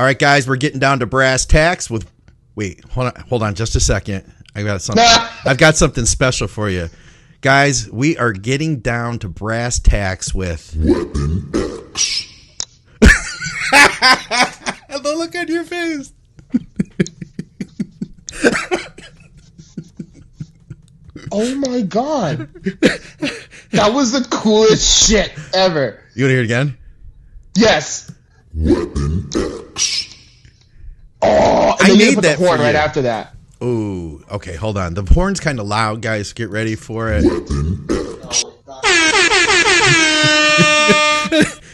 All right, guys, we're getting down to brass tacks with. Wait, hold on, hold on, just a second. I got something. I've got something special for you, guys. We are getting down to brass tacks with. Weapon X. the look on your face. Oh my god. that was the coolest shit ever. You want to hear it again? Yes. Weapon X. Oh, and I then you made put that the horn for right after that. Ooh, okay, hold on. The horn's kind of loud, guys. Get ready for it.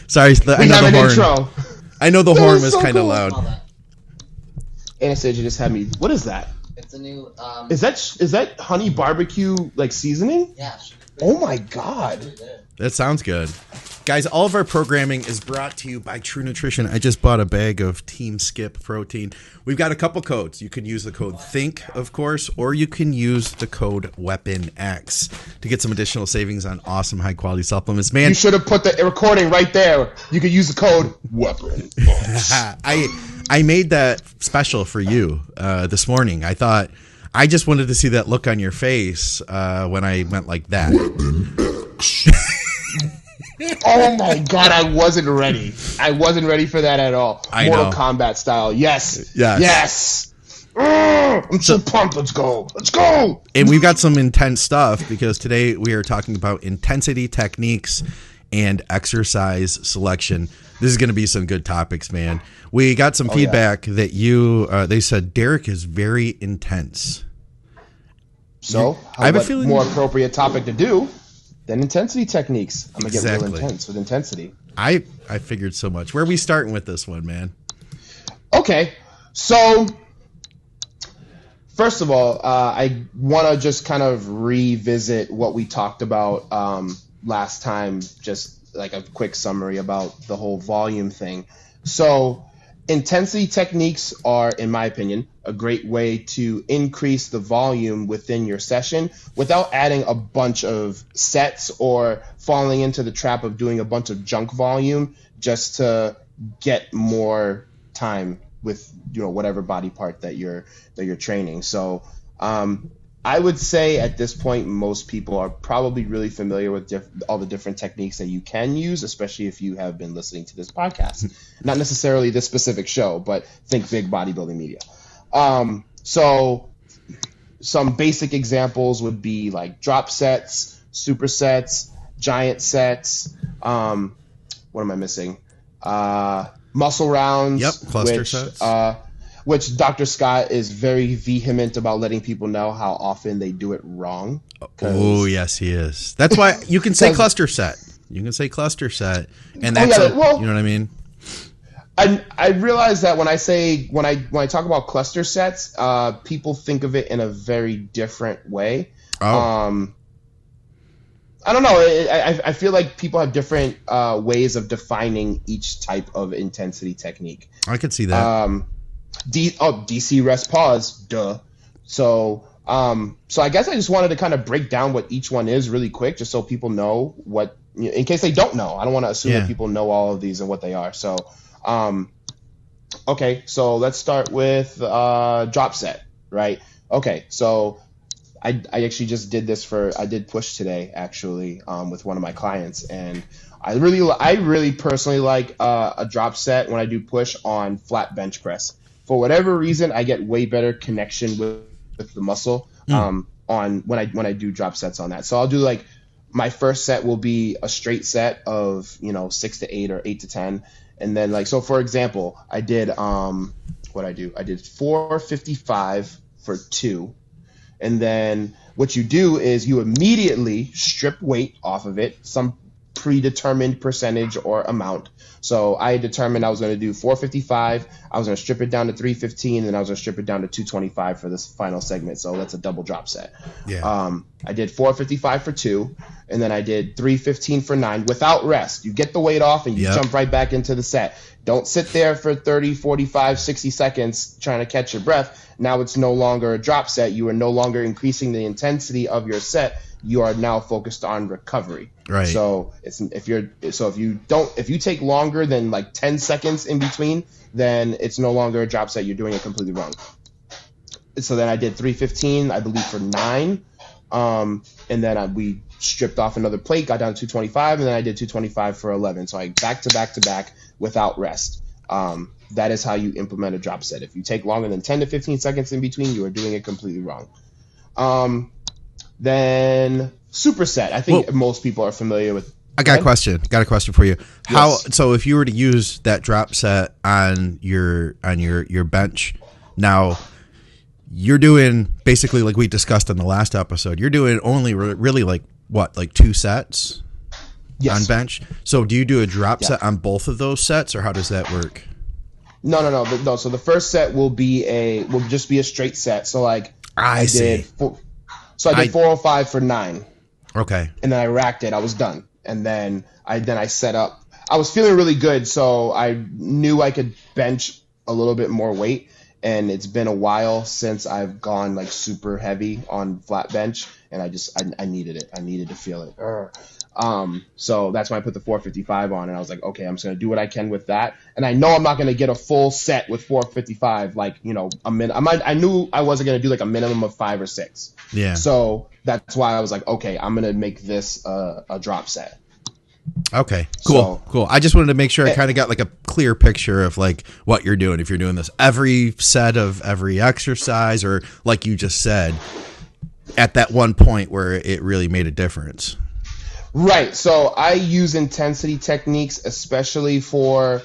Sorry, the, I know have the an horn. intro. I know the That horn was was so kind of cool. loud. Anastasia just had me. What is that? It's a new. Um, Is that is that honey barbecue like seasoning? yeah. Oh my god. pretty good. That sounds good. Guys, all of our programming is brought to you by True Nutrition. I just bought a bag of Team Skip protein. We've got a couple codes. You can use the code THINK, of course, or you can use the code WEAPONX to get some additional savings on awesome high quality supplements. Man, You should have put the recording right there. You could use the code weapon. I I made that special for you uh, this morning. I thought I just wanted to see that look on your face uh, when I went like that. oh my god, I wasn't ready. I wasn't ready for that at all. I Mortal know. Kombat style. Yes. Yes. Yes. Ugh, I'm so pumped. Let's go. Let's go. And we've got some intense stuff because today we are talking about intensity techniques and exercise selection. This is going to be some good topics, man. We got some feedback that you, uh, they said Derek is very intense. So, I have a feeling- more appropriate topic to do than intensity techniques. I'm gonna get Exactly. real intense with intensity. I, I figured so much. Where are we starting with this one, man? Okay, so first of all, uh, I want to just kind of revisit what we talked about um, last time, just like a quick summary about the whole volume thing. So, intensity techniques are, in my opinion, a great way to increase the volume within your session without adding a bunch of sets or falling into the trap of doing a bunch of junk volume just to get more time with you know whatever body part that you're that you're training. So um, I would say at this point most people are probably really familiar with diff- all the different techniques that you can use, especially if you have been listening to this podcast. Not necessarily this specific show, but think big bodybuilding media. Um, so some basic examples would be like drop sets, supersets, giant sets. Um, what am I missing? Uh, muscle rounds. Yep, cluster which, sets. Uh, which Dr. Scott is very vehement about letting people know how often they do it wrong. 'Cause- Oh, yes, he is. That's why you can say cluster set. You can say cluster set. And that's, Oh, yeah, a- well- you know what I mean? I I realize that when I say when I when I talk about cluster sets, uh, people think of it in a very different way. Oh, Um, I don't know. I, I, I feel like people have different uh, ways of defining each type of intensity technique. I could see that. Um, D, oh, DC rest pause, duh. So, um, so I guess I just wanted to kind of break down what each one is really quick, just so people know what, in case they don't know. I don't want to assume Yeah. that people know all of these and what they are. So, um, okay, so let's start with uh, drop set, right? Okay, so I, I actually just did this for I did push today actually um, with one of my clients and I really I really personally like uh, a drop set when I do push on flat bench press for whatever reason I get way better connection with, with the muscle um, on when I when I do drop sets on that. So I'll do like my first set will be a straight set of you know six to eight or eight to ten. And then like so for example I did um what I do? I did 455 for two. And then what you do is you immediately strip weight off of it, some predetermined percentage or amount. So I determined I was going to do 455. I was going to strip it down to 315, and then I was going to strip it down to 225 for this final segment. So that's a double drop set. yeah. Um, I did 455 for two, and then I did 315 for nine without rest. You get the weight off and you Yep. jump right back into the set. Don't sit there for 30, 45, 60 seconds trying to catch your breath. Now it's no longer a drop set. You are no longer increasing the intensity of your set. You are now focused on recovery. Right. So it's if you're so if you don't if you take longer than like 10 seconds in between, then it's no longer a drop set. You're doing it completely wrong. So then I did 315, I believe for nine, um, and then I, we stripped off another plate, got down to 225, and then I did 225 for 11. So I back to back to back without rest. Um, that is how you implement a drop set. If you take longer than 10 to 15 seconds in between, you are doing it completely wrong. Um, then superset. I think Well- most people are familiar with. I got a question. Got a question for you. How Yes. so if you were to use that drop set on your on your your bench now you're doing basically like we discussed in the last episode. You're doing only re- really like what like two sets Yes. on bench. So do you do a drop Yeah. set on both of those sets or how does that work? No, no, no, no. So the first set will be a will just be a straight set. So like I, see. did four, so I did I- 405 for nine. Okay. and then I racked it. I was done, and then I then I set up. I was feeling really good, so I knew I could bench a little bit more weight. And it's been a while since I've gone like super heavy on flat bench, and I just I, I needed it. I needed to feel it. Urgh. Um, so that's why I put the 455 on, and I was like, okay, I'm just gonna do what I can with that. And I know I'm not gonna get a full set with 455, like you know a minute. I might. I knew I wasn't gonna do like a minimum of five or six. Yeah. So that's why I was like, okay, I'm gonna make this a, a drop set. Okay, cool, So- cool. I just wanted to make sure I kind of got like a clear picture of like what you're doing. If you're doing this every set of every exercise, or like you just said, at that one point where it really made a difference. Right. So I use intensity techniques, especially for.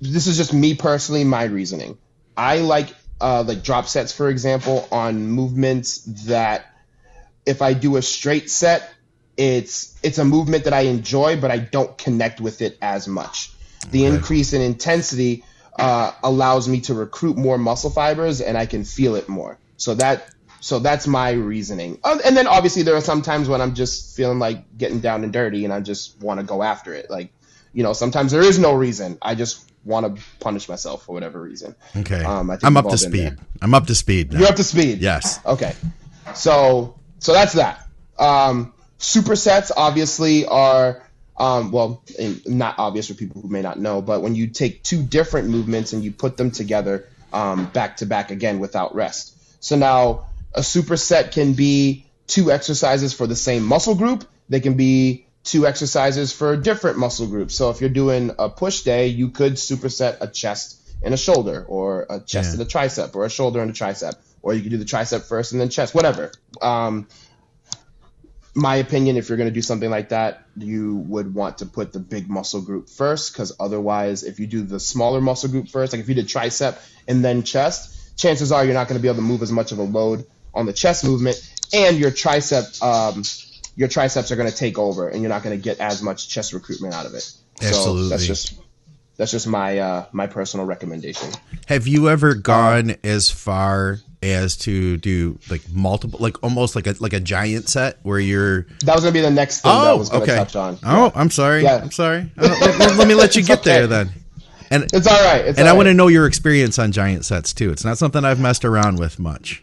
This is just me personally, my reasoning. I like uh, like drop sets, for example, on movements that if I do a straight set, it's it's a movement that I enjoy, but I don't connect with it as much. The increase in intensity uh, allows me to recruit more muscle fibers, and I can feel it more. So that so that's my reasoning. Uh, and then obviously there are some times when I'm just feeling like getting down and dirty, and I just want to go after it. Like you know, sometimes there is no reason. I just want to punish myself for whatever reason. Okay, Um, I think I'm up to speed. there. I'm up to speed. Now. You're up to speed. Yes. Okay. So so that's that. Um, supersets obviously are um, well, in, not obvious for people who may not know, but when you take two different movements and you put them together um, back to back again without rest. So now a superset can be two exercises for the same muscle group. They can be two exercises for different muscle groups. So if you're doing a push day, you could superset a chest and a shoulder, or a chest Yeah. and a tricep, or a shoulder and a tricep, or you could do the tricep first and then chest, whatever. Um, my opinion, if you're going to do something like that, you would want to put the big muscle group first, because otherwise, if you do the smaller muscle group first, like if you did tricep and then chest, chances are you're not going to be able to move as much of a load on the chest movement, and your tricep, um, your triceps are going to take over, and you're not going to get as much chest recruitment out of it. So Absolutely. that's just that's just my uh, my personal recommendation. Have you ever gone as far as to do like multiple, like almost like a like a giant set where you're? That was going to be the next thing that I Oh, was going to okay. touch on. Oh, I'm sorry. Yeah. I'm sorry. Let, let- let me let you get there then. And It's all right. It's and all I want to know your experience on giant sets too. It's not something I've messed around with much.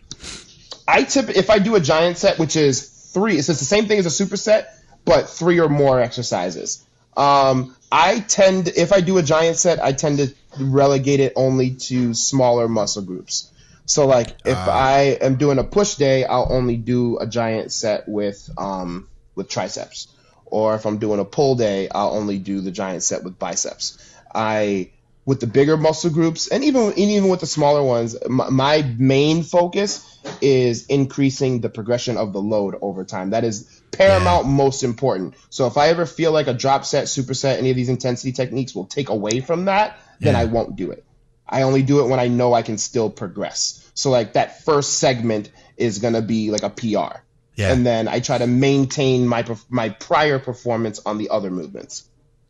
I tip if I do a giant set, which is three. It's just the same thing as a superset, but three or more exercises. Um, I tend, if I do a giant set, I tend to relegate it only to smaller muscle groups. So, like, if I am doing a push day, I'll only do a giant set with um, with triceps. Or if I'm doing a pull day, I'll only do the giant set with biceps. I with the bigger muscle groups and even and even with the smaller ones, my, my main focus is increasing the progression of the load over time. That is paramount, most important. So if I ever feel like a drop set, superset, any of these intensity techniques will take away from that, then Yeah. I won't do it. I only do it when I know I can still progress. So like that first segment is gonna be like a PR, Yeah. and then I try to maintain my my prior performance on the other movements.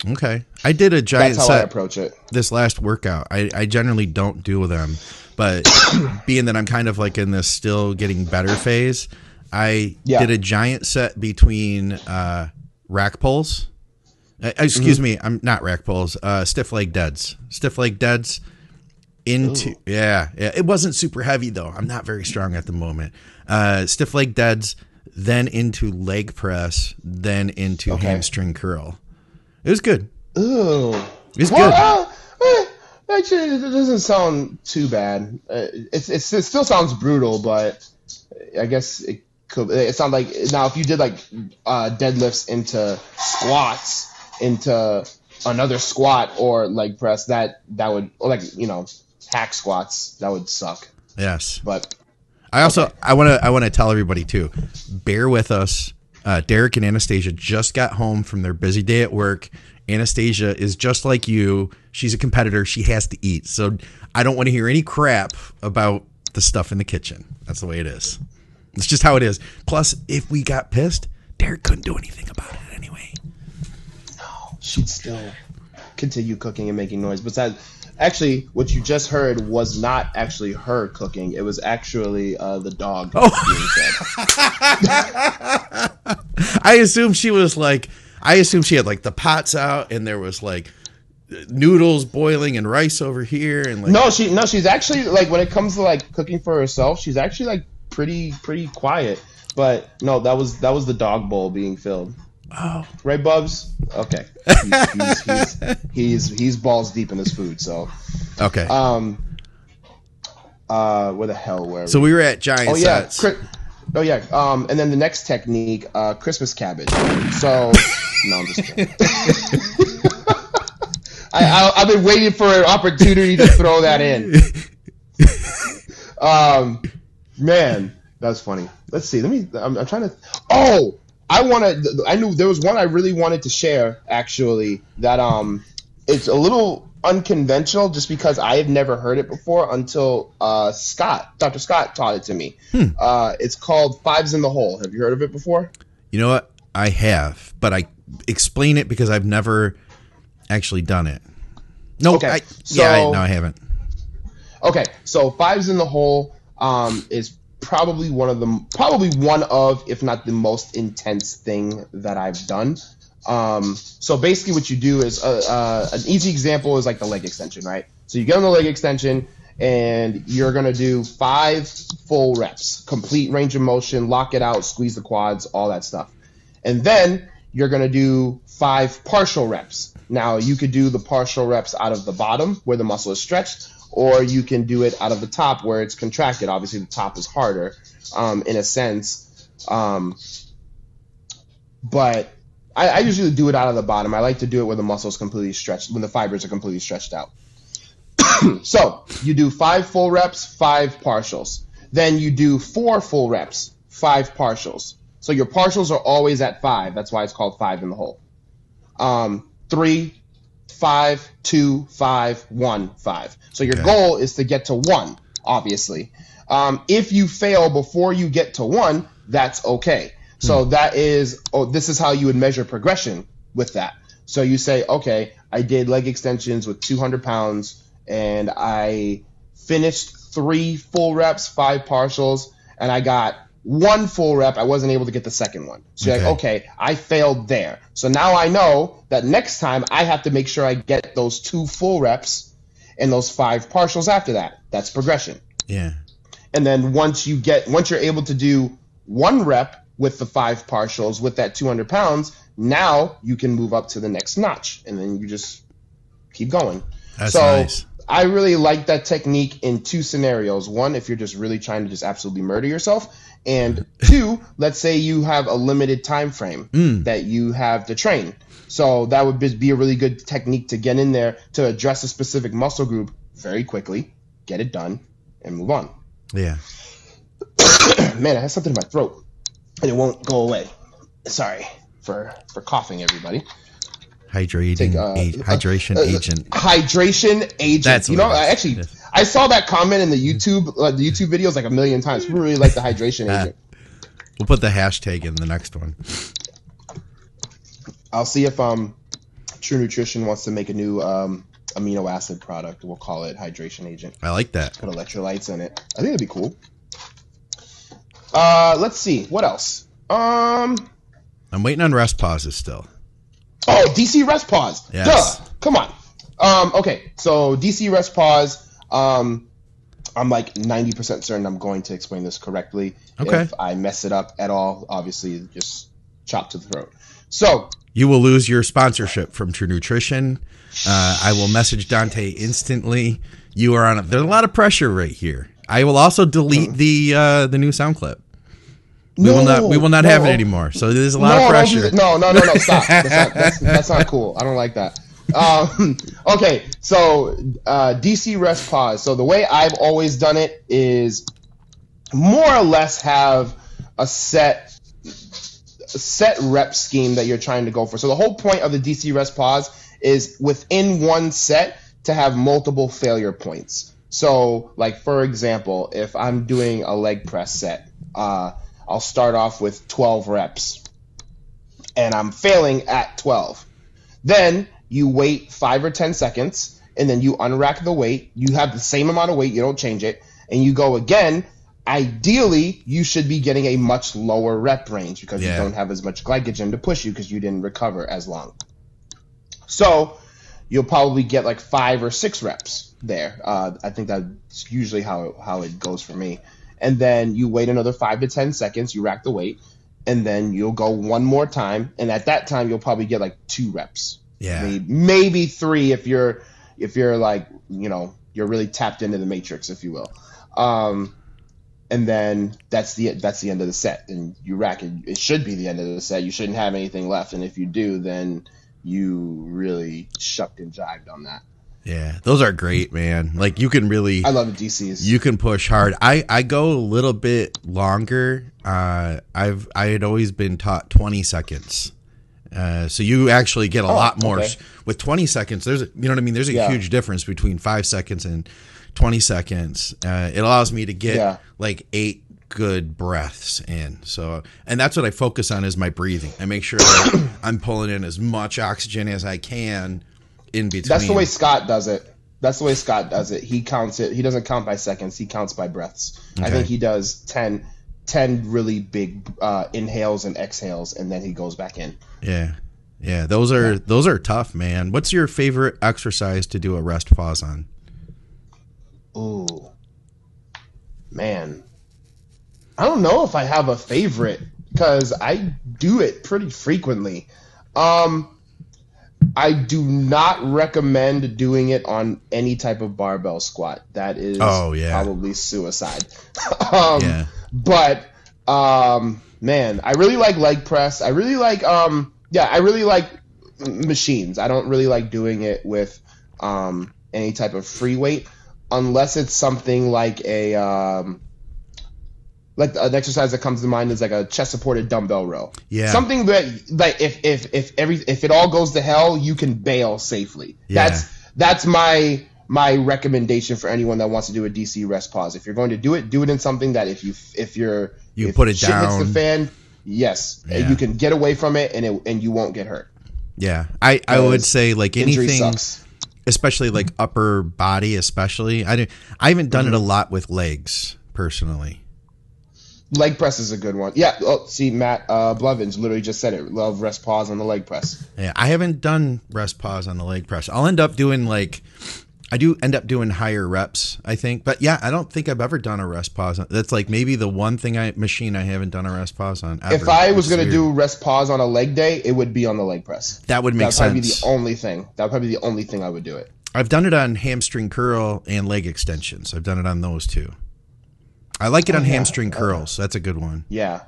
Okay. I did a giant That's how I set approach it. this last workout. I, I generally don't do them, but being that I'm kind of like in this still getting better phase, I Yeah. did a giant set between uh, rack pulls Uh, excuse me, I'm not rack pulls. Uh, stiff leg deads. Stiff leg deads into yeah, yeah. It wasn't super heavy though. I'm not very strong at the moment. Uh, stiff leg deads, then into leg press, then into Okay. hamstring curl. It was good. Ooh. It's Well, good. uh, eh, actually, it doesn't sound too bad. Uh, it's, it's, it still sounds brutal, but I guess it could. It sounds like now if you did like uh, deadlifts into squats into another squat or leg press, that that would or like you know hack squats that would suck. Yes. But I also I want to I want to tell everybody too. Bear with us. Uh, Derek and Anastasia just got home from their busy day at work. Anastasia is just like you. She's a competitor. She has to eat. So I don't want to hear any crap about the stuff in the kitchen. That's the way it is. It's just how it is. Plus, if we got pissed, Derek couldn't do anything about it anyway. No, she'd still continue cooking and making noise. Besides, actually, what you just heard was not actually her cooking. It was actually uh, the dog being fed. I assume she was like, I assume she had like the pots out and there was like noodles boiling and rice over here and like No, she no, she's actually like when it comes to like cooking for herself, she's actually like pretty pretty quiet. But no, that was that was the dog bowl being filled. Oh Right, Bubs? Okay. He's he's, he's, he's, he's balls deep in his food. So, okay. um, uh, where the hell were we? so we were at Giant Oh yeah, Sets. Chri- oh yeah. Um, and then the next technique, uh, Christmas cabbage. So no, I'm just kidding. I, I I've been waiting for an opportunity to throw that in. Um, man, that's funny. Let's see. Let me. I'm, I'm trying to. Oh, I want to. I knew there was one I really wanted to share. Actually, that um, it's a little unconventional just because I have never heard it before until uh, Scott, Dr. Scott, taught it to me. Hmm. Uh, it's called Fives in the Hole. Have you heard of it before? You know what? I have, but I explain it because I've never actually done it. No, Okay, I, yeah, I, no, I haven't. Okay, so Fives in the Hole um, is probably one of the probably one of, if not the most intense thing that I've done. Um, so basically, what you do is uh, uh, an easy example is like the leg extension, right? So you get on the leg extension and you're gonna do five full reps, complete range of motion, lock it out, squeeze the quads, all that stuff, and then you're gonna do five partial reps. Now you could do the partial reps out of the bottom where the muscle is stretched, or you can do it out of the top where it's contracted. Obviously, the top is harder um, in a sense, um, but I, I usually do it out of the bottom. I like to do it where the muscle is completely stretched, when the fibers are completely stretched out. so you do five full reps, five partials. Then you do four full reps, five partials. So your partials are always at five. That's why it's called five in the hole. Um, three, five, two, five, one, five. So your Okay. goal is to get to one, obviously. Um, if you fail before you get to one, that's okay. So that is, oh, this is how you would measure progression with that. So you say, okay, I did leg extensions with 200 pounds and I finished three full reps, five partials, and I got one full rep. I wasn't able to get the second one. So you're like, Okay. okay, I failed there. So now I know that next time I have to make sure I get those two full reps and those five partials after that. That's progression. Yeah. And then once you get, once you're able to do one rep with the five partials with that 200 pounds, now you can move up to the next notch, and then you just keep going. That's so nice. I really like that technique in two scenarios. One, if you're just really trying to just absolutely murder yourself, and two, let's say you have a limited time frame Mm. that you have to train. So that would be- be a really good technique to get in there to address a specific muscle group very quickly, get it done, and move on. Yeah. Man, I have something in my throat, and it won't go away. Sorry for for coughing, everybody. Hydrating, Take, uh, a- hydration uh, agent. Hydration agent. That's you know. I actually Yes. I saw that comment in the YouTube uh, the YouTube videos like a million times. People really like the hydration Ah. agent. We'll put the hashtag in the next one. I'll see if um True Nutrition wants to make a new um amino acid product. We'll call it hydration agent. I like that. Put electrolytes in it. I think it'd be cool. Uh, let's see what else. Um, I'm waiting on rest pauses still. Oh, DC rest pause. Yes. Duh. Come on. Um, okay, so DC rest pause. Um, I'm like 90% certain I'm going to explain this correctly. Okay. If I mess it up at all, obviously just chop to the throat. So, You will lose your sponsorship from True Nutrition. Uh, I will message Dante instantly. You are on. A, there's a lot of pressure right here. I will also delete the uh, the new sound clip. We will not. We will not have it anymore. So there's a lot no, of pressure. No, no, no, no. Stop. That's not, that's, that's not cool. I don't like that. Um, okay, so uh, DC rest pause. So the way I've always done it is more or less have a set a set rep scheme that you're trying to go for. So the whole point of the DC rest pause is within one set to have multiple failure points. So, like for example, if I'm doing a leg press set, uh, I'll start off with 12 reps, and I'm failing at 12. Then you wait five or 10 seconds, and then you unrack the weight. You have the same amount of weight, you don't change it, and you go again. Ideally, you should be getting a much lower rep range because Yeah. you don't have as much glycogen to push you because you didn't recover as long. So you'll probably get like five or six reps there. Uh, I think that's usually how how it goes for me. And then you wait another five to ten seconds. You rack the weight, and then you'll go one more time. And at that time, you'll probably get like two reps, Yeah. maybe, maybe three if you're if you're like you know you're really tapped into the matrix, if you will. Um, and then that's the that's the end of the set. And you rack it. It should be the end of the set. You shouldn't have anything left. And if you do, then you really shucked and jived on that. Yeah, those are great, man. Like you can really I love the DCs. you can push hard. I I go a little bit longer. Uh, I've I had always been taught twenty seconds. Uh, so you actually get a lot more Oh, okay. with 20 seconds. There's a, you know what I mean. There's a Yeah. huge difference between five seconds and 20 seconds. Uh, it allows me to get Yeah. like eight good breaths in. So, and that's what I focus on is my breathing. I make sure that I'm pulling in as much oxygen as I can in between. That's the way Scott does it. That's the way Scott does it. He counts it. He doesn't count by seconds. He counts by breaths. I think he does 10, 10 really big uh, inhales and exhales, and then he goes back in. Yeah. Yeah, those are those are tough, man. What's your favorite exercise to do a rest pause on? Ooh, man, I don't know if I have a favorite because I do it pretty frequently. Um, I do not recommend doing it on any type of barbell squat. That is Oh, yeah. probably suicide. um, Yeah. But um, man, I really like leg press. I really like um, yeah, I really like machines. I don't really like doing it with um, any type of free weight unless it's something like a um, like an exercise that comes to mind is like a chest supported dumbbell row. Yeah. Something that like if if if every if it all goes to hell, you can bail safely. Yeah. That's that's my my recommendation for anyone that wants to do a DC rest pause. If you're going to do it, do it in something that if you if you're You if put it shit hits down. the fan, yes, Yeah. you can get away from it and it and you won't get hurt. Yeah. I I would say like anything sucks. especially like upper body especially. I do, I haven't done Mm-hmm. it a lot with legs personally. Leg press is a good one. Yeah. Oh, see, Matt uh, Blevins literally just said it. Love rest pause on the leg press. Yeah, I haven't done rest pause on the leg press. I'll end up doing like I do end up doing higher reps, I think. But yeah, I don't think I've ever done a rest pause. On, that's like maybe the one thing I machine I haven't done a rest pause on. Ever. If I was going to do rest pause on a leg day, it would be on the leg press. that would make sense. That'd be the only thing. That would probably be the only thing I would do it. I've done it on hamstring curl and leg extensions. I've done it on those two. I like it on Oh, yeah. hamstring curls. That's a good one. Yeah,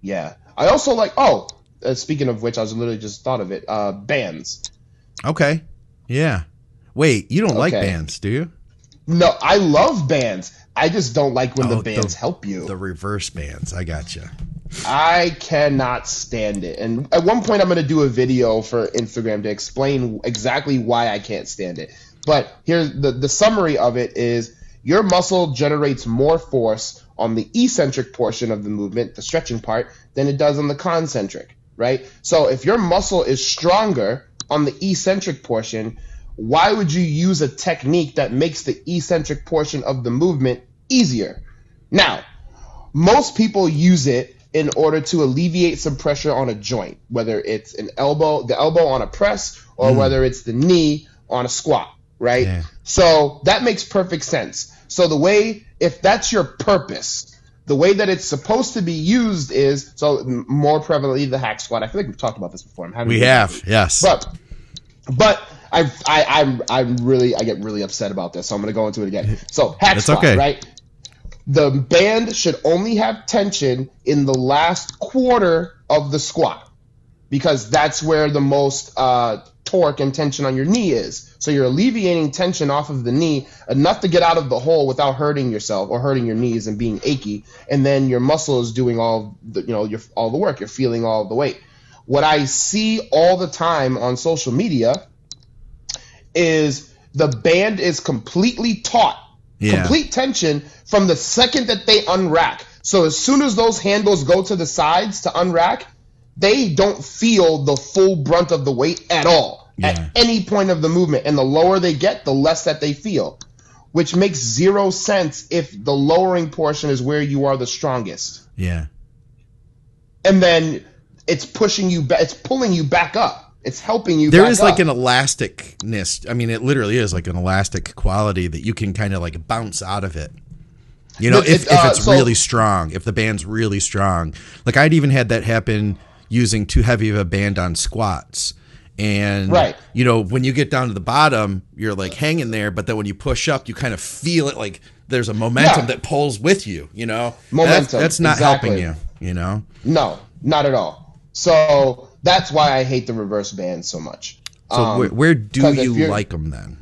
yeah. I also like. Oh, uh, speaking of which, I was literally just thought of it. Uh, bands. Okay. Yeah. Wait, you don't like bands, do you? No, I love bands. I just don't like when Oh, the bands the- help you. The reverse bands. I gotcha. I cannot stand it. And at one point, I'm going to do a video for Instagram to explain exactly why I can't stand it. But here's the, the summary of it is your muscle generates more force on the eccentric portion of the movement, the stretching part, than it does on the concentric, right? So if your muscle is stronger on the eccentric portion, why would you use a technique that makes the eccentric portion of the movement easier? Now, most people use it in order to alleviate some pressure on a joint, whether it's an elbow, the elbow on a press, or mm. whether it's the knee on a squat, right? Yeah. So that makes perfect sense. So the way, if that's your purpose, the way that it's supposed to be used is so more prevalently the hack squat. I feel like we've talked about this before. I'm having We have, yes. but but I I I'm I'm really I get really upset about this, so I'm gonna go into it again. So hack That's squat, okay. right? The band should only have tension in the last quarter of the squat because that's where the most uh, torque and tension on your knee is. So you're alleviating tension off of the knee enough to get out of the hole without hurting yourself or hurting your knees and being achy, and then your muscle is doing all the you know your all the work. You're feeling all the weight. What I see all the time on social media is the band is completely taut, Yeah. complete tension from the second that they unrack. So as soon as those handles go to the sides to unrack, they don't feel the full brunt of the weight at all Yeah. at any point of the movement. And the lower they get, the less that they feel, which makes zero sense if the lowering portion is where you are the strongest. yeah. And then it's pushing you back, it's pulling you back up. It's helping you There is like up. an elasticness. I mean, it literally is like an elastic quality that you can kind of like bounce out of it. You know, if, it, if uh, it's so- really strong, if the band's really strong. Like I'd even had that happen using too heavy of a band on squats. And Right. you know, when you get down to the bottom, you're like hanging there, but then when you push up, you kind of feel it like there's a momentum Yeah. that pulls with you, you know? Momentum, That's, that's not exactly. helping you, you know? No, not at all. So that's why I hate the reverse band so much. So Um, where, where do you like them then?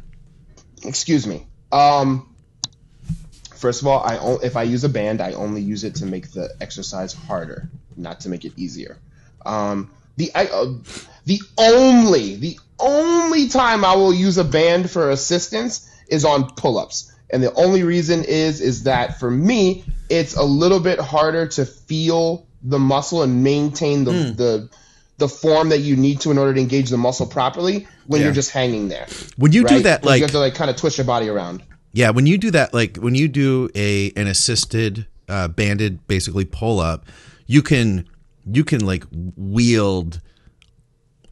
excuse me. Um, first of all, I if I use a band, I only use it to make the exercise harder, not to make it easier. Um, the I, uh, the only the only time I will use a band for assistance is on pull-ups, and the only reason is is that for me it's a little bit harder to feel the muscle and maintain the the the form that you need to in order to engage the muscle properly when Yeah. you're just hanging there. When you do that, like you have to like kind of twist your body around. Yeah, when you do that, like when you do a an assisted uh, banded basically pull up, you can you can like wield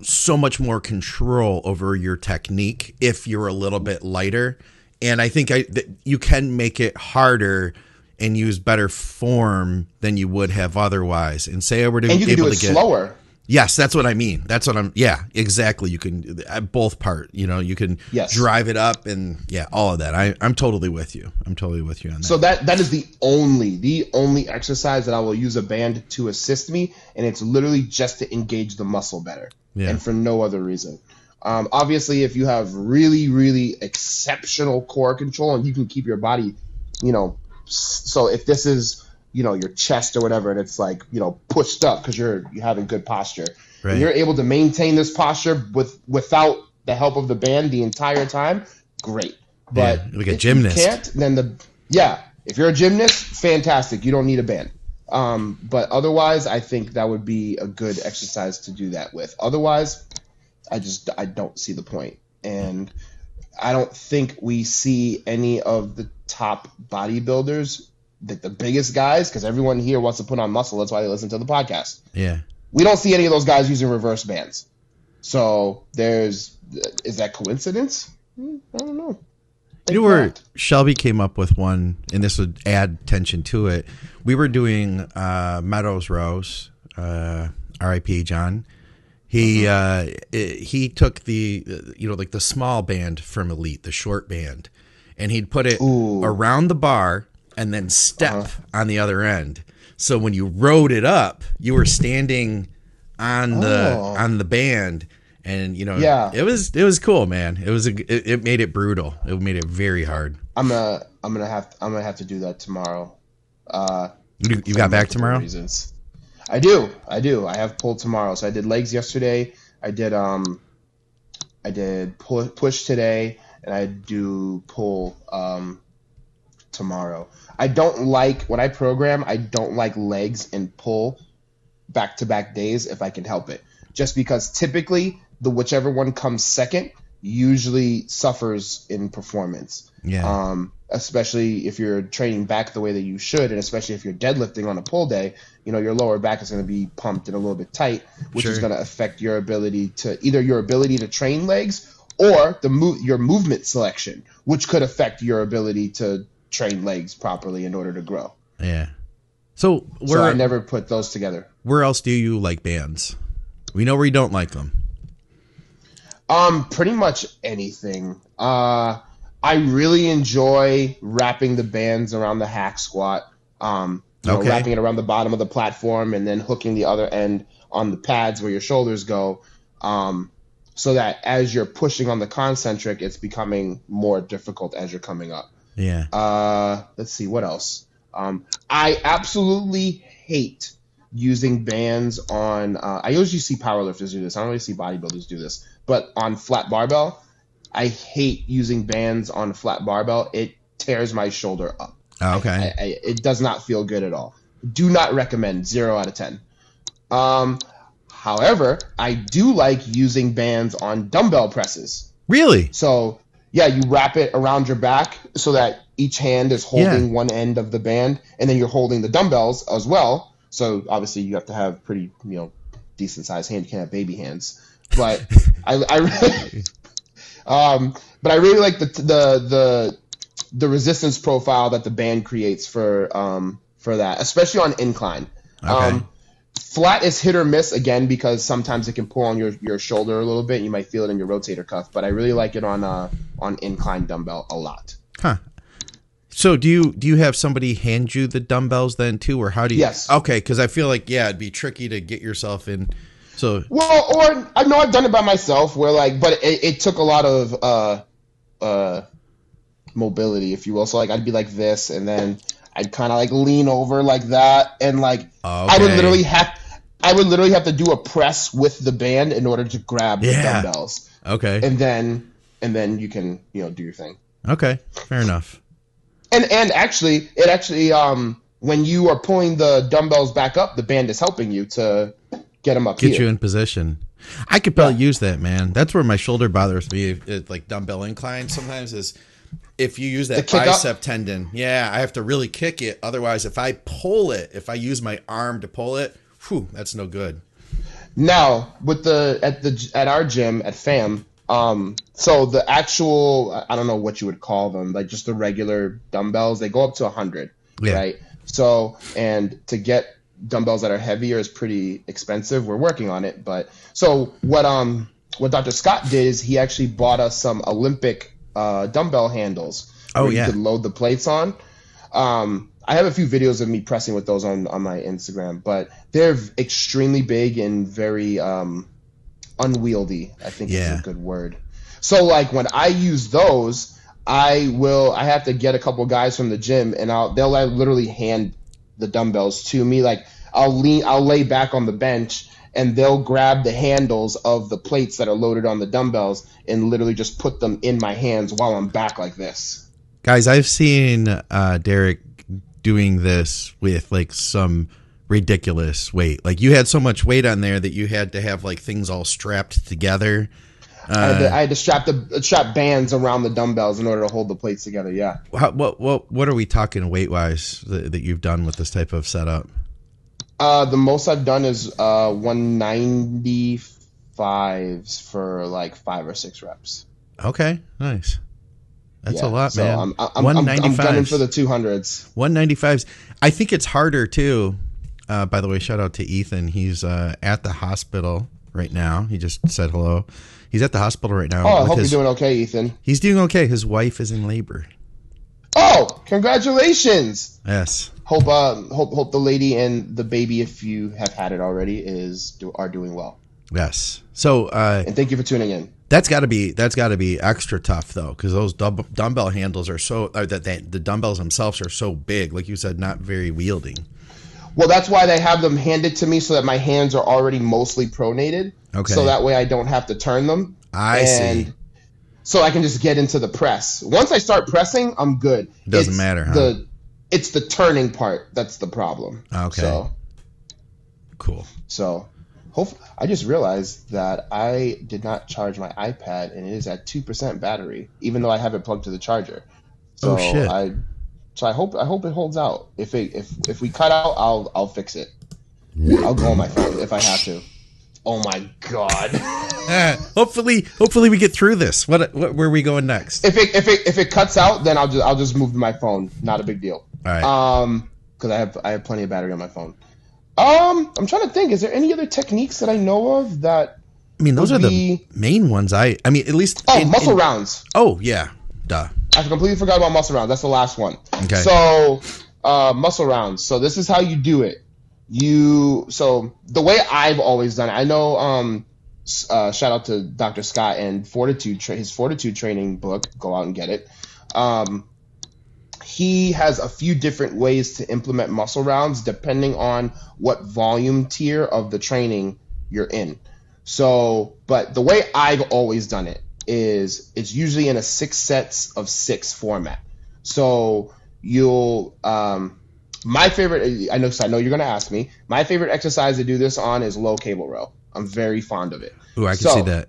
so much more control over your technique if you're a little bit lighter, and I think I that you can make it harder and use better form than you would have otherwise. And say I were to And you be can do able it to get slower. Yes, that's what I mean. That's what I'm. Yeah, exactly. You can at both part. You know, you can Yes. drive it up and yeah, all of that. I I'm totally with you. I'm totally with you on that. So that that is the only the only exercise that I will use a band to assist me, and it's literally just to engage the muscle better, Yeah. and for no other reason. Um, obviously, if you have really really exceptional core control and you can keep your body, you know, so if this is you know your chest or whatever, and it's like you know pushed up because you're you're having good posture, Right. you're able to maintain this posture with without the help of the band the entire time, great. But Yeah, like a if gymnast. You can't, then the yeah. If you're a gymnast, fantastic. You don't need a band. Um, but otherwise, I think that would be a good exercise to do that with. Otherwise, I just I don't see the point, and I don't think we see any of the top bodybuilders, the, the biggest guys, because everyone here wants to put on muscle. That's why they listen to the podcast. yeah. We don't see any of those guys using reverse bands. So there's is that coincidence? Hmm, I don't know. You know where Shelby came up with one, and this would add tension to it. We were doing uh, Meadows rows, uh, R.I.P. John. He uh, i- he took the uh, you know like the small band from Elite, the short band, and he'd put it Ooh. around the bar and then step on the other end. So when you rode it up, you were standing on the Oh. on the band, and you know Yeah. it was it was cool, man. It was a, it, it made it brutal. It made it very hard. I'm gonna I'm gonna have I'm gonna have to do that tomorrow. Uh, You, you got back tomorrow? Reasons. I do. I do. I have pull tomorrow. So I did legs yesterday. I did um, I did pull, push today, and I do pull um, tomorrow. I don't like when I program. I don't like legs and pull back to back days if I can help it. Just because typically the whichever one comes second, usually suffers in performance. Yeah. Um, especially if you're training back the way that you should, and especially if you're deadlifting on a pull day, you know your lower back is going to be pumped and a little bit tight, which is going to affect your ability to either your ability to train legs or the move your movement selection, which could affect your ability to train legs properly in order to grow. yeah. So where so I never put those together. where else do you like bands? We know where you don't like them. Um, pretty much anything. Uh, I really enjoy wrapping the bands around the hack squat. Um, you know, Okay. wrapping it around the bottom of the platform and then hooking the other end on the pads where your shoulders go. Um, so that as you're pushing on the concentric, it's becoming more difficult as you're coming up. Yeah. Uh, let's see what else. Um, I absolutely hate using bands on. Uh, I usually see powerlifters do this. I don't really see bodybuilders do this, but on flat barbell, I hate using bands on flat barbell. It tears my shoulder up. Oh, okay. I, I, it does not feel good at all. Do not recommend. Zero out of ten. Um, however, I do like using bands on dumbbell presses. really? So yeah, you wrap it around your back so that each hand is holding Yeah. one end of the band, and then you're holding the dumbbells as well. So obviously you have to have pretty, you know, decent sized hand. You can't have baby hands. But I, I really, um, but I really like the the the the resistance profile that the band creates for um for that, especially on incline. Okay. Um, flat is hit or miss again because sometimes it can pull on your, your shoulder a little bit. You might feel it in your rotator cuff, but I really like it on uh on incline dumbbell a lot. Huh. So do you do you have somebody hand you the dumbbells then too, or how do you? Yes. Okay, because I feel like yeah, it'd be tricky to get yourself in. So Well, or I know I've done it by myself, where like, but it, it took a lot of uh uh mobility, if you will. So like, I'd be like this, and then I'd kind of like lean over like that, and like I would literally have. I would literally have to do a press with the band in order to grab the dumbbells, okay, and then and then you can you know do your thing. okay, fair enough. And and actually, it actually um when you are pulling the dumbbells back up, the band is helping you to get them up Get here. you in position. I could probably use that, man. That's where my shoulder bothers me. It, like dumbbell incline sometimes is if you use that kick up? bicep tendon. Yeah, I have to really kick it. Otherwise, if I pull it, if I use my arm to pull it, whew, that's no good. Now with the at the at our gym at FAM, um, so the actual I don't know what you would call them, like just the regular dumbbells, they go up to hundred, Yeah. right? So and to get dumbbells that are heavier is pretty expensive. We're working on it, but so what um what Dr. Scott did is he actually bought us some Olympic uh, dumbbell handles. Oh, yeah. you could load the plates on. Um, I have a few videos of me pressing with those on, on my Instagram, but they're extremely big and very um, unwieldy. I think Yeah. is a good word. So like when I use those, I will I have to get a couple guys from the gym and I'll they'll like, literally hand the dumbbells to me. Like I'll lean I'll lay back on the bench and they'll grab the handles of the plates that are loaded on the dumbbells and literally just put them in my hands while I'm back like this. Guys, I've seen uh, Derek doing this with like some ridiculous weight. Like you had so much weight on there that you had to have like things all strapped together. I, had Uh, to, I had to strap the strap bands around the dumbbells in order to hold the plates together. Yeah. How, what what what are we talking weight wise that, that you've done with this type of setup? Uh, the most I've done is uh 195s for like five or six reps. Okay, nice. That's Yeah, a lot, so man. I'm, I'm, I'm, One I'm, gunning for the 200s. One ninety fives. I think it's harder too. Uh, by the way, shout out to Ethan. He's uh, at the hospital right now. He just said hello. He's at the hospital right now. Oh, I hope his- you're doing okay, Ethan. He's doing okay. His wife is in labor. Oh, congratulations! Yes. Hope uh, hope hope the lady and the baby, if you have had it already, is do, are doing well. Yes. So uh, And thank you for tuning in. That's got to be that's got to be extra tough though, because those dumb- dumbbell handles are so uh, that they, the dumbbells themselves are so big. Like you said, not very wielding. Well, that's why they have them handed to me so that my hands are already mostly pronated. Okay. So that way I don't have to turn them. I and see. So I can just get into the press. Once I start pressing, I'm good. Doesn't It's matter, huh? The it's the turning part that's the problem. Okay. So Cool. so Hope I just realized that I did not charge my iPad and it is at two percent battery, even though I have it plugged to the charger. So Oh, shit. I so I hope I hope it holds out. If it if if we cut out, I'll I'll fix it. I'll go on my phone if I have to. Oh my god. Eh, hopefully, hopefully we get through this. What, what where are we going next? if it if it if it cuts out, then I'll just I'll just move to my phone. Not a big deal. All right. Um, because I have I have plenty of battery on my phone. Um, I'm trying to think. Is there any other techniques that I know of that? I mean, those are would the main ones. I I mean, at least. Oh, in- muscle in- rounds. Oh yeah, duh. I completely forgot about muscle rounds. That's the last one. Okay. So, uh, muscle rounds. So this is how you do it. You so the way I've always done it. I know. Um, uh, shout out to Dr. Scott and Fortitude. Tra- his Fortitude training book. Go out and get it. Um, he has a few different ways to implement muscle rounds depending on what volume tier of the training you're in. So, but the way I've always done it is it's usually in a six sets of six format. So you'll, um, my favorite, I know, I know you're going to ask me. My favorite exercise to do this on is low cable row. I'm very fond of it. Ooh, I can So- see that.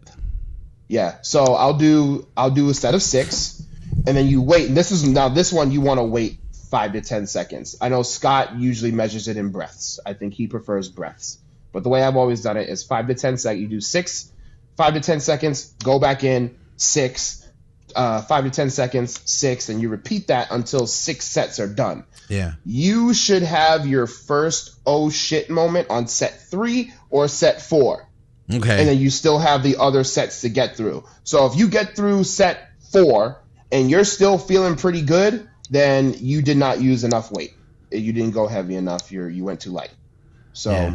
Yeah. So I'll do I'll do a set of six, and then you wait. And this is now this one you want to wait five to ten seconds. I know Scott usually measures it in breaths. I think he prefers breaths. But the way I've always done it is five to ten seconds. You do six, five to ten seconds, go back in, six, uh, five to ten seconds, six, and you repeat that until six sets are done. Yeah. You should have your first oh shit moment on set three or set four Okay. and then you still have the other sets to get through. So if you get through set four and you're still feeling pretty good, then you did not use enough weight. You didn't go heavy enough. You you went too light. So, Yeah.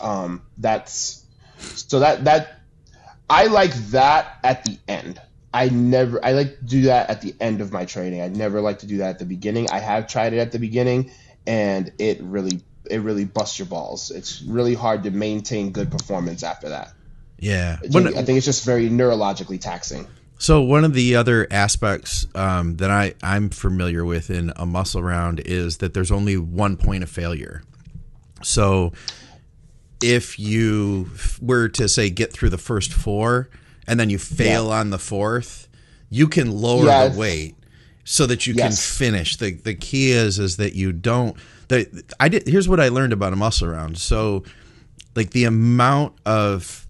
um, that's so that that I like that at the end. I never I like to do that at the end of my training. I never like to do that at the beginning. I have tried it at the beginning, and it really it really busts your balls. It's really hard to maintain good performance after that. yeah. When- I think it's just very neurologically taxing. So one of the other aspects um, that I I'm familiar with in a muscle round is that there's only one point of failure. So if you f- were to say get through the first four and then you fail on the fourth, you can lower Yeah. the weight so that you can finish. The the key is is that you don't. The I did. Here's what I learned about a muscle round. So like the amount of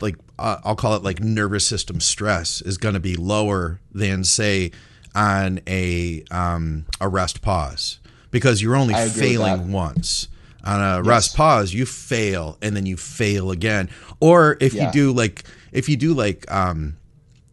like uh, I'll call it like nervous system stress is going to be lower than say on a um, a rest pause because you're only I agree with failing once. On a rest pause, you fail and then you fail again. Or if you do like if you do like um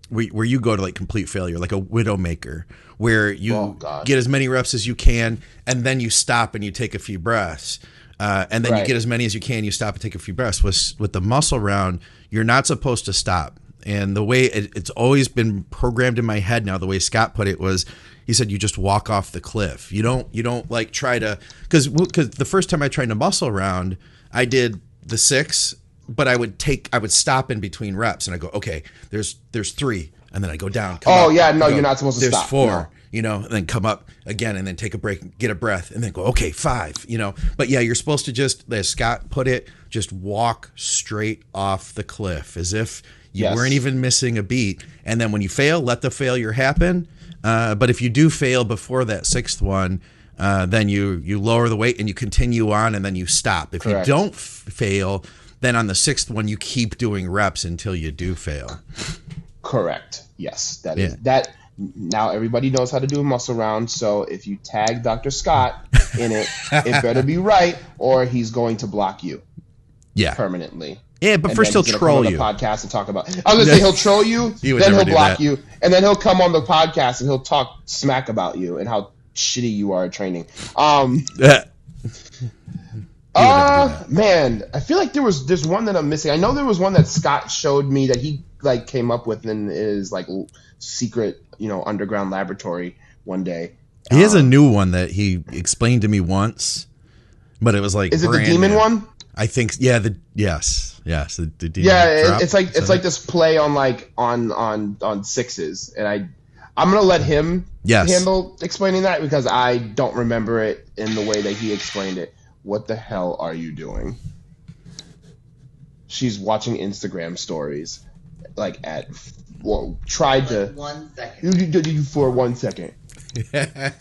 where, where you go to like complete failure, like a widowmaker, where you Oh, get as many reps as you can, and then you stop and you take a few breaths, uh, and then you get as many as you can. You stop and take a few breaths. With with the muscle round, you're not supposed to stop. And the way it, it's always been programmed in my head now, the way Scott put it was, he said you just walk off the cliff. You don't you don't like try to because because the first time I tried to muscle round, I did the six but I would take I would stop in between reps and I go, okay, there's there's three, and then I go down. Oh, up, yeah, no, go, you're not supposed to there's stop, four, no. You know, and then come up again, and then take a break, get a breath, and then go, okay, five, you know. But yeah, you're supposed to just, as Scott put it, just walk straight off the cliff, as if you Yes. weren't even missing a beat. And then when you fail, let the failure happen. Uh, but if you do fail before that sixth one, uh, then you you lower the weight and you continue on, and then you stop. If Correct. you don't f- fail, then on the sixth one you keep doing reps until you do fail. Correct. Yes, that is Yeah. that. Now everybody knows how to do a muscle round. So if you tag Dr. Scott in it, it better be right, or he's going to block you Yeah, permanently. yeah, but And first he'll troll come on you. the podcast and talk about. I was gonna say he'll troll you, He then he'll block that. you, and then he'll come on the podcast and he'll talk smack about you and how shitty you are at training. Um, He would never do uh, man, I feel like there was there's one that I'm missing. I know there was one that Scott showed me that he like came up with in his like secret, you know, underground laboratory one day. He has a um, new one that he explained to me once, but it was like Is it the demon new. one? I think yeah, the yes, yes, the, the demon Yeah, drop. it's like it's like it? this play on like on on on sixes, and I I'm gonna let him Yes. handle explaining that because I don't remember it in the way that he explained it. What the hell are you doing? she's watching Instagram stories, like at well, tried to Like one second. you did you for one second.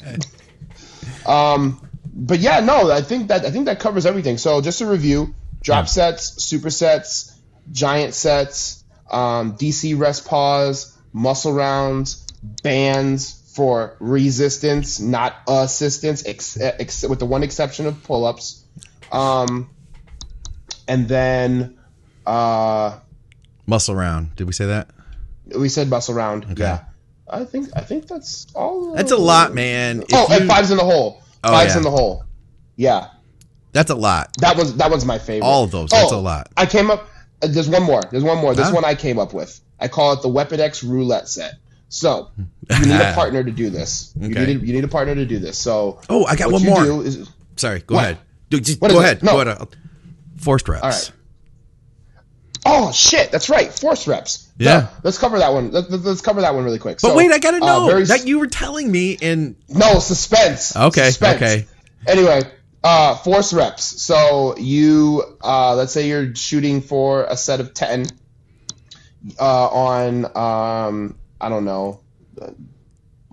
Um, but yeah, no, I think that I think that covers everything. So just a review: drop Yeah. sets, super sets, giant sets, um, DC rest pause, muscle rounds, bands for resistance, not assistance, ex- ex- with the one exception of pull ups. Um, and then uh, Muscle round. Did we say that? we said muscle round. Okay. Yeah, I think I think that's all. That's a lot, man. If Oh, and fives in the hole. Oh, Fives yeah. in the hole. Yeah. That's a lot. That was that was my favorite. All of those. That's Oh, a lot. I came up. uh, There's one more. There's one more. This Huh? one I came up with. I call it the Weapon X roulette set. So you need a partner to do this. You Okay. need a, you need a partner to do this. So Oh, I got one you more. do is Sorry. Go What? ahead. Do, just go it? ahead. No. Go ahead. Forced reps. All right. Oh shit, that's right, force reps. Yeah. No, let's cover that one. Let, us cover that one really quick. But So, wait, I gotta uh, know very that you were telling me in. No suspense. Okay. Suspense. Okay. Anyway, uh, force reps. So you, uh, let's say you're shooting for a set of ten uh, on, um, I don't know, uh,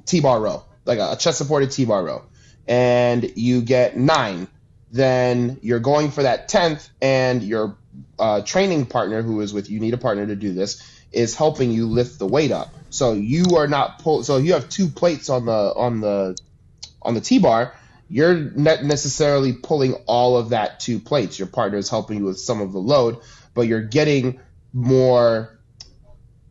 T-bar row, like a, a chest-supported T-bar row, and you get nine. Then you're going for that tenth, and your uh, training partner, who is with you, need a partner to do this, is helping you lift the weight up. So you are not pull. So you have two plates on the on the on the T-bar, you're not necessarily pulling all of that two plates. Your partner is helping you with some of the load, but you're getting more.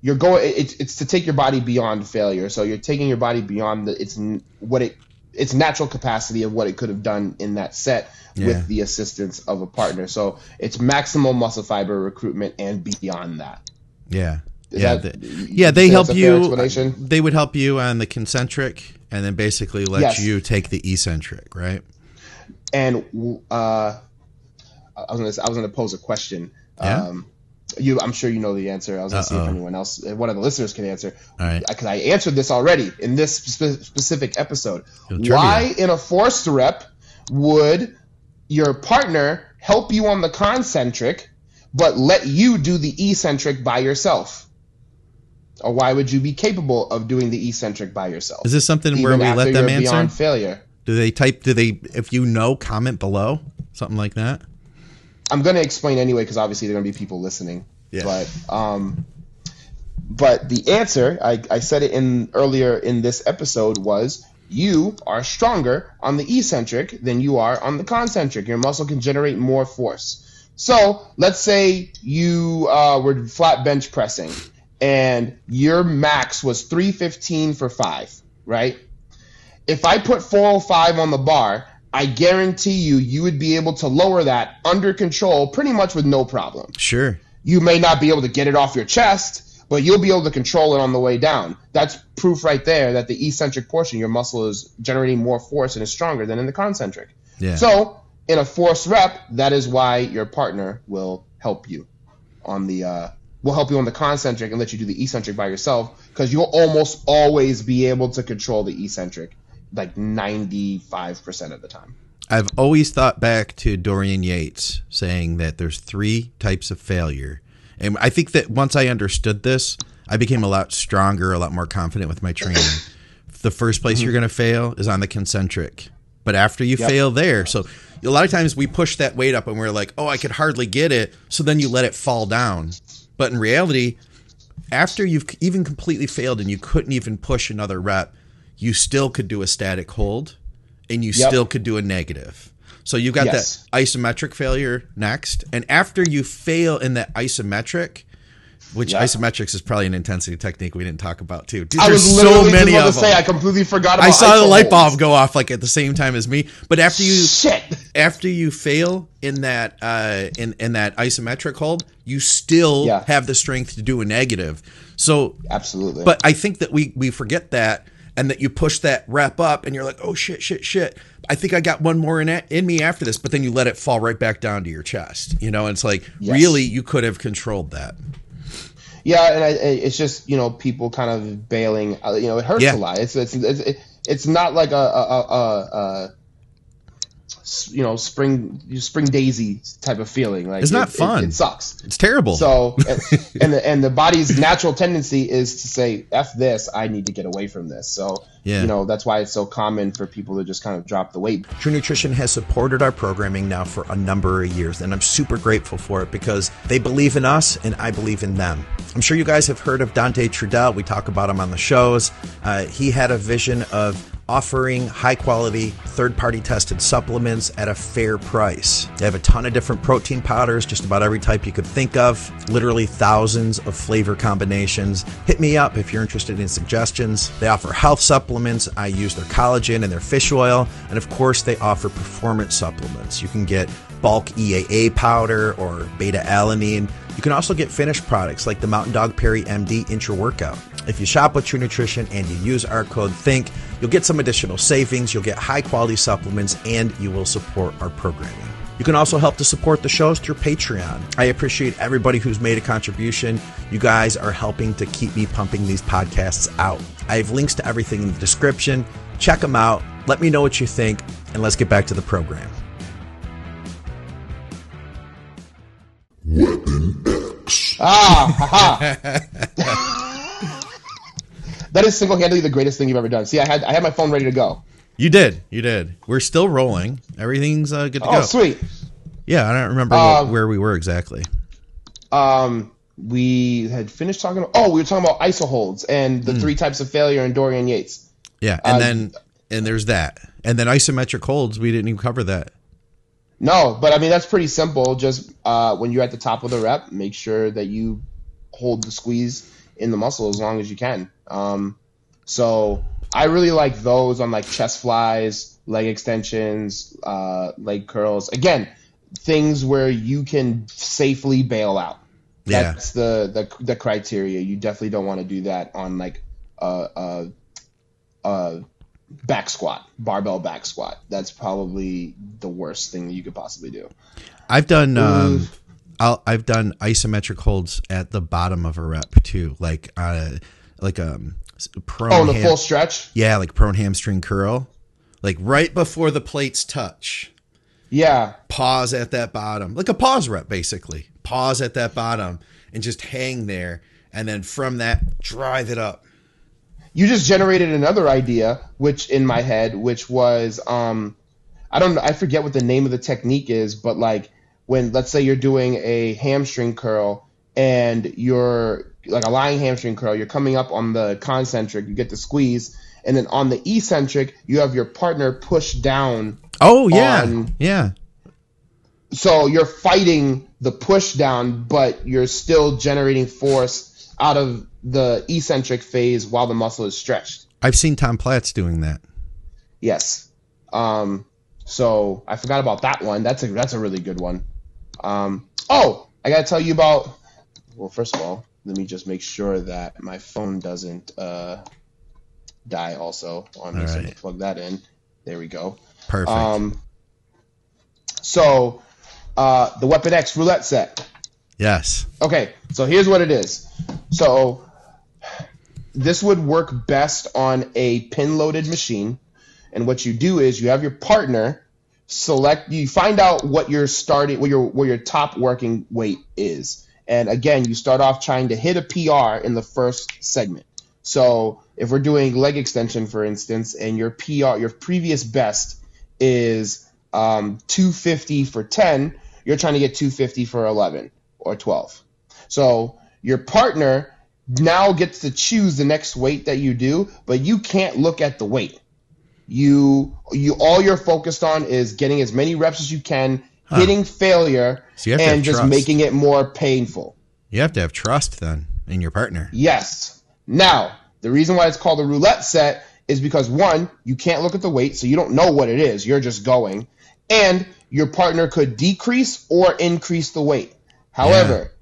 You're going. It's it's to take your body beyond failure. So you're taking your body beyond the it's what it its natural capacity of what it could have done in that set Yeah. with the assistance of a partner. So it's maximal muscle fiber recruitment and beyond that. Yeah. Is yeah. that- the- yeah. They help that's a fair you. explanation? They would help you on the concentric, and then basically let Yes. you take the eccentric, right? and uh, I was gonna I was gonna pose a question. Yeah? Um, you, I'm sure you know the answer. I was gonna see if anyone else, if one of the listeners, can answer. All right. Because uh, I answered this already in this spe- specific episode. Why, in a forced rep, would your partner help you on the concentric, but let you do the eccentric by yourself? Or why would you be capable of doing the eccentric by yourself? Is this something where we let them answer? beyond failure? Do they type? Do they? If you know, comment below. Something like that. I'm going to explain anyway because obviously there are going to be people listening. Yeah. But um, but the answer I, I said it in earlier in this episode was you are stronger on the eccentric than you are on the concentric. Your muscle can generate more force. So let's say you uh, were flat bench pressing and your max was 315 for five, right? If I put 405 on the bar, I guarantee you, you would be able to lower that under control pretty much with no problem. Sure. You may not be able to get it off your chest, but you'll be able to control it on the way down. That's proof right there that the eccentric portion, your muscle is generating more force and is stronger than in the concentric. Yeah. So, in a force rep, that is why your partner will help you on the uh, will help you on the concentric and let you do the eccentric by yourself because you'll almost always be able to control the eccentric like 95% of the time. I've always thought back to Dorian Yates saying that there's three types of failure. And I think that once I understood this, I became a lot stronger, a lot more confident with my training. the first place mm-hmm. you're going to fail is on the concentric. But after you Yep. fail there, so a lot of times we push that weight up and we're like, oh, I could hardly get it. So then you let it fall down. But in reality, after you've even completely failed and you couldn't even push another rep, you still could do a static hold and you Yep. still could do a negative. So you've got Yes. that isometric failure next. And after you fail in that isometric, which Yeah. isometrics is probably an intensity technique we didn't talk about too. Dude, I there's was literally so many about of to say them. I completely forgot about I saw the light bulb go off like at the same time as me. But after you Shit. after you fail in that uh, in in that isometric hold, you still Yeah. have the strength to do a negative. So Absolutely. but I think that we we forget that, and that you push that rep up, and you're like, oh shit, shit, shit. I think I got one more in in me after this, but then you let it fall right back down to your chest. You know, and it's like Yes. really you could have controlled that. Yeah, and I, it's just you know people kind of bailing. uh, You know, it hurts Yeah. a lot. It's it's it's, it's not like a a, a, a, you know spring spring daisy type of feeling. Like It's not it- it- fun. It, sucks. It's terrible. So and, and the and the body's natural tendency is to say f this. I need to get away from this. So Yeah. you know that's why it's so common for people to just kind of drop the weight. True Nutrition has supported our programming now for a number of years, and I'm super grateful for it because they believe in us and I believe in them. I'm sure you guys have heard of Dante Trudell. We talk about him on the shows. Uh, he had a vision of offering high quality, third party tested supplements at a fair price. They have a ton of different protein powders, just about every type you could think of, literally thousands of flavor combinations. Hit me up if you're interested in suggestions. They offer health supplements. I use their collagen and their fish oil. And of course, they offer performance supplements. You can get bulk EAA powder or beta alanine. You can also get finished products like the Mountain Dog Peri MD Intra Workout. If you shop with True Nutrition and you use our code THINK, you'll get some additional savings, you'll get high quality supplements, and you will support our programming. You can also help to support the shows through Patreon. I appreciate everybody who's made a contribution. You guys are helping to keep me pumping these podcasts out. I have links to everything in the description. Check them out. Let me know what you think, and let's get back to the program. Weapon X. Ah, haha. that is single handedly the greatest thing you've ever done. See, I had I had my phone ready to go. You did. You did. We're still rolling. Everything's uh, good to Oh, go. Oh, sweet. Yeah, I don't remember Um, what, where we were exactly. Um, we had finished talking. About, oh, we were talking about iso holds and the three types of failure in Dorian Yates. Yeah, and uh, then and there's that, and then isometric holds. We didn't even cover that. No, but I mean that's pretty simple. Just uh, when you're at the top of the rep, make sure that you hold the squeeze in the muscle as long as you can. Um, so I really like those on like chest flies, leg extensions, uh, leg curls. Again, things where you can safely bail out. Yeah. That's the, the the criteria. You definitely don't want to do that on like a, a, a back squat, barbell back squat. That's probably the worst thing that you could possibly do. I've done um, I'll, I've done isometric holds at the bottom of a rep too, like uh, like um prone. Oh, the ham- full stretch. yeah, like prone hamstring curl, like right before the plates touch. Yeah, Pause at that bottom, like a pause rep, basically. Pause at that bottom and just hang there, and then from that drive it up. you just generated another idea, which in my head, which was um, I don't I forget what the name of the technique is, but like when let's say you're doing a hamstring curl and you're like a lying hamstring curl, you're coming up on the concentric, you get the squeeze, and then on the eccentric, you have your partner push down Oh yeah, On- yeah. so you're fighting the push down, but you're still generating force out of the eccentric phase while the muscle is stretched. I've seen Tom Platz doing that. Yes. Um, so I forgot about that one. That's a that's a really good one. Um, oh, I gotta tell you about. Well, first of all, let me just make sure that my phone doesn't uh, die. Also, on me, so right. plug that in. There we go. Perfect. Um, so uh, the Weapon X roulette set. yes. Okay, so here's what it is. So this would work best on a pin loaded machine. And what you do is you have your partner select you find out what your starting what your what your top working weight is. And again, you start off trying to hit a PR in the first segment. So if we're doing leg extension, for instance, and your PR, your previous best is um, 250 for 10, you're trying to get 250 for 11 or 12. So your partner now gets to choose the next weight that you do, but you can't look at the weight. You you all you're focused on is getting as many reps as you can, hitting failure, So you have to and just trust. making it more painful. You have to have trust then in your partner. Yes. Now, the reason why it's called a roulette set is because one, you can't look at the weight, so you don't know what it is. You're just going. And your partner could decrease or increase the weight. However,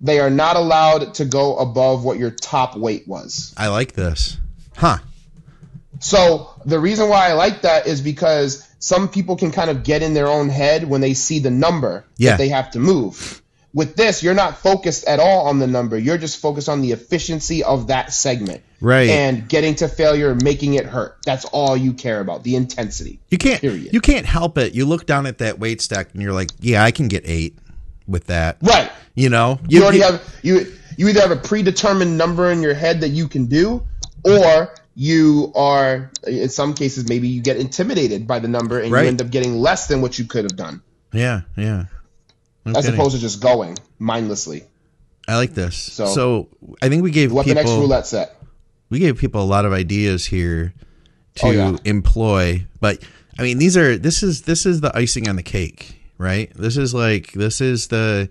they are not allowed to go above what your top weight was. I like this. Huh. So the reason why I like that is because some people can kind of get in their own head when they see the number Yeah. that they have to move. With this, you're not focused at all on the number. You're just focused on the efficiency of that segment. Right. And getting to failure, making it hurt. That's all you care about. The intensity. You can't Period. you can't help it. You look down at that weight stack and you're like, yeah, I can get eight with that. Right. You know, You already have you you either have a predetermined number in your head that you can do, or you are in some cases maybe you get intimidated by the number and Right. you end up getting less than what you could have done. Yeah, yeah. No As kidding. opposed to just going mindlessly. I like this. So, So- I think we gave X people roulette set. we gave people a lot of ideas here to Oh, yeah. employ. But I mean, these are this is this is the icing on the cake, right? This is like this is the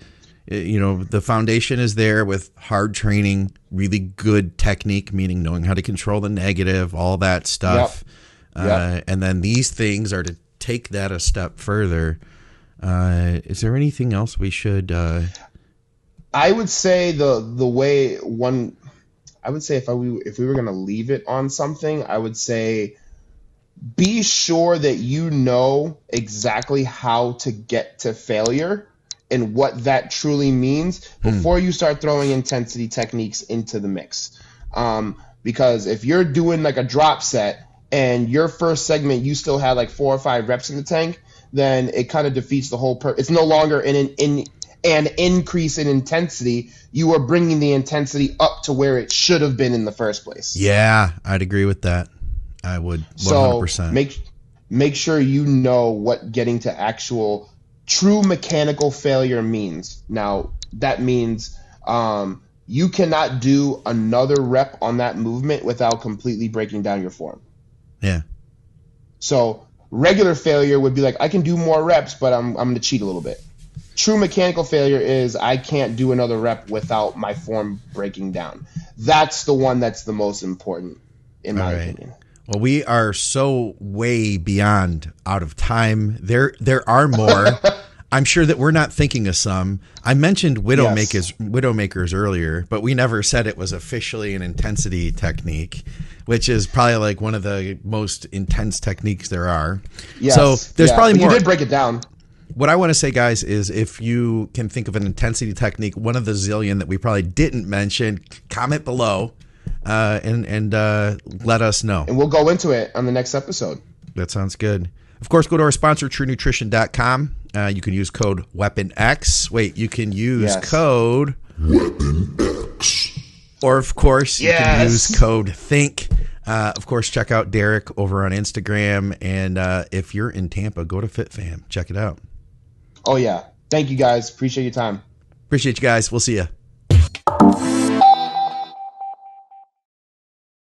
you know the foundation is there with hard training, really good technique, meaning knowing how to control the negative, all that stuff. Yep. Uh, and then these things are to take that a step further. Uh, is there anything else we should? Uh, I would say the the way one I would say if I we if we were gonna leave it on something, I would say be sure that you know exactly how to get to failure and what that truly means before you start throwing intensity techniques into the mix. Um, because if you're doing like a drop set and your first segment you still had like four or five reps in the tank, then it kind of defeats the whole purpose. It's no longer an, an, in an increase in intensity. You are bringing the intensity up to where it should have been in the first place. yeah, I'd agree with that. I would So hundred percent. make make sure you know what getting to actual true mechanical failure means. Now that means um, you cannot do another rep on that movement without completely breaking down your form. Yeah. So regular failure would be like I can do more reps, but I'm I'm gonna cheat a little bit. True mechanical failure is I can't do another rep without my form breaking down. That's the one that's the most important, in my right. opinion. Well, we are so way beyond out of time. There, there are more. I'm sure that we're not thinking of some. I mentioned widowmakers, widowmakers earlier, but we never said it was officially an intensity technique, which is probably like one of the most intense techniques there are. Yes, so there's yeah. probably But more. You did break it down. what I want to say, guys, is if you can think of an intensity technique, one of the zillion that we probably didn't mention, comment below uh, and and uh, let us know. and we'll go into it on the next episode. That sounds good. Of course, go to our sponsor, truenutrition.com. Uh, you can use code Weapon X. Wait, you can use Yes. code. Weapon X. Or, of course, you can use code THINK. Uh, of course, check out Derek over on Instagram. And uh, if you're in Tampa, go to FitFam. Check it out. Oh yeah. Thank you guys. Appreciate your time. Appreciate you guys. We'll see you.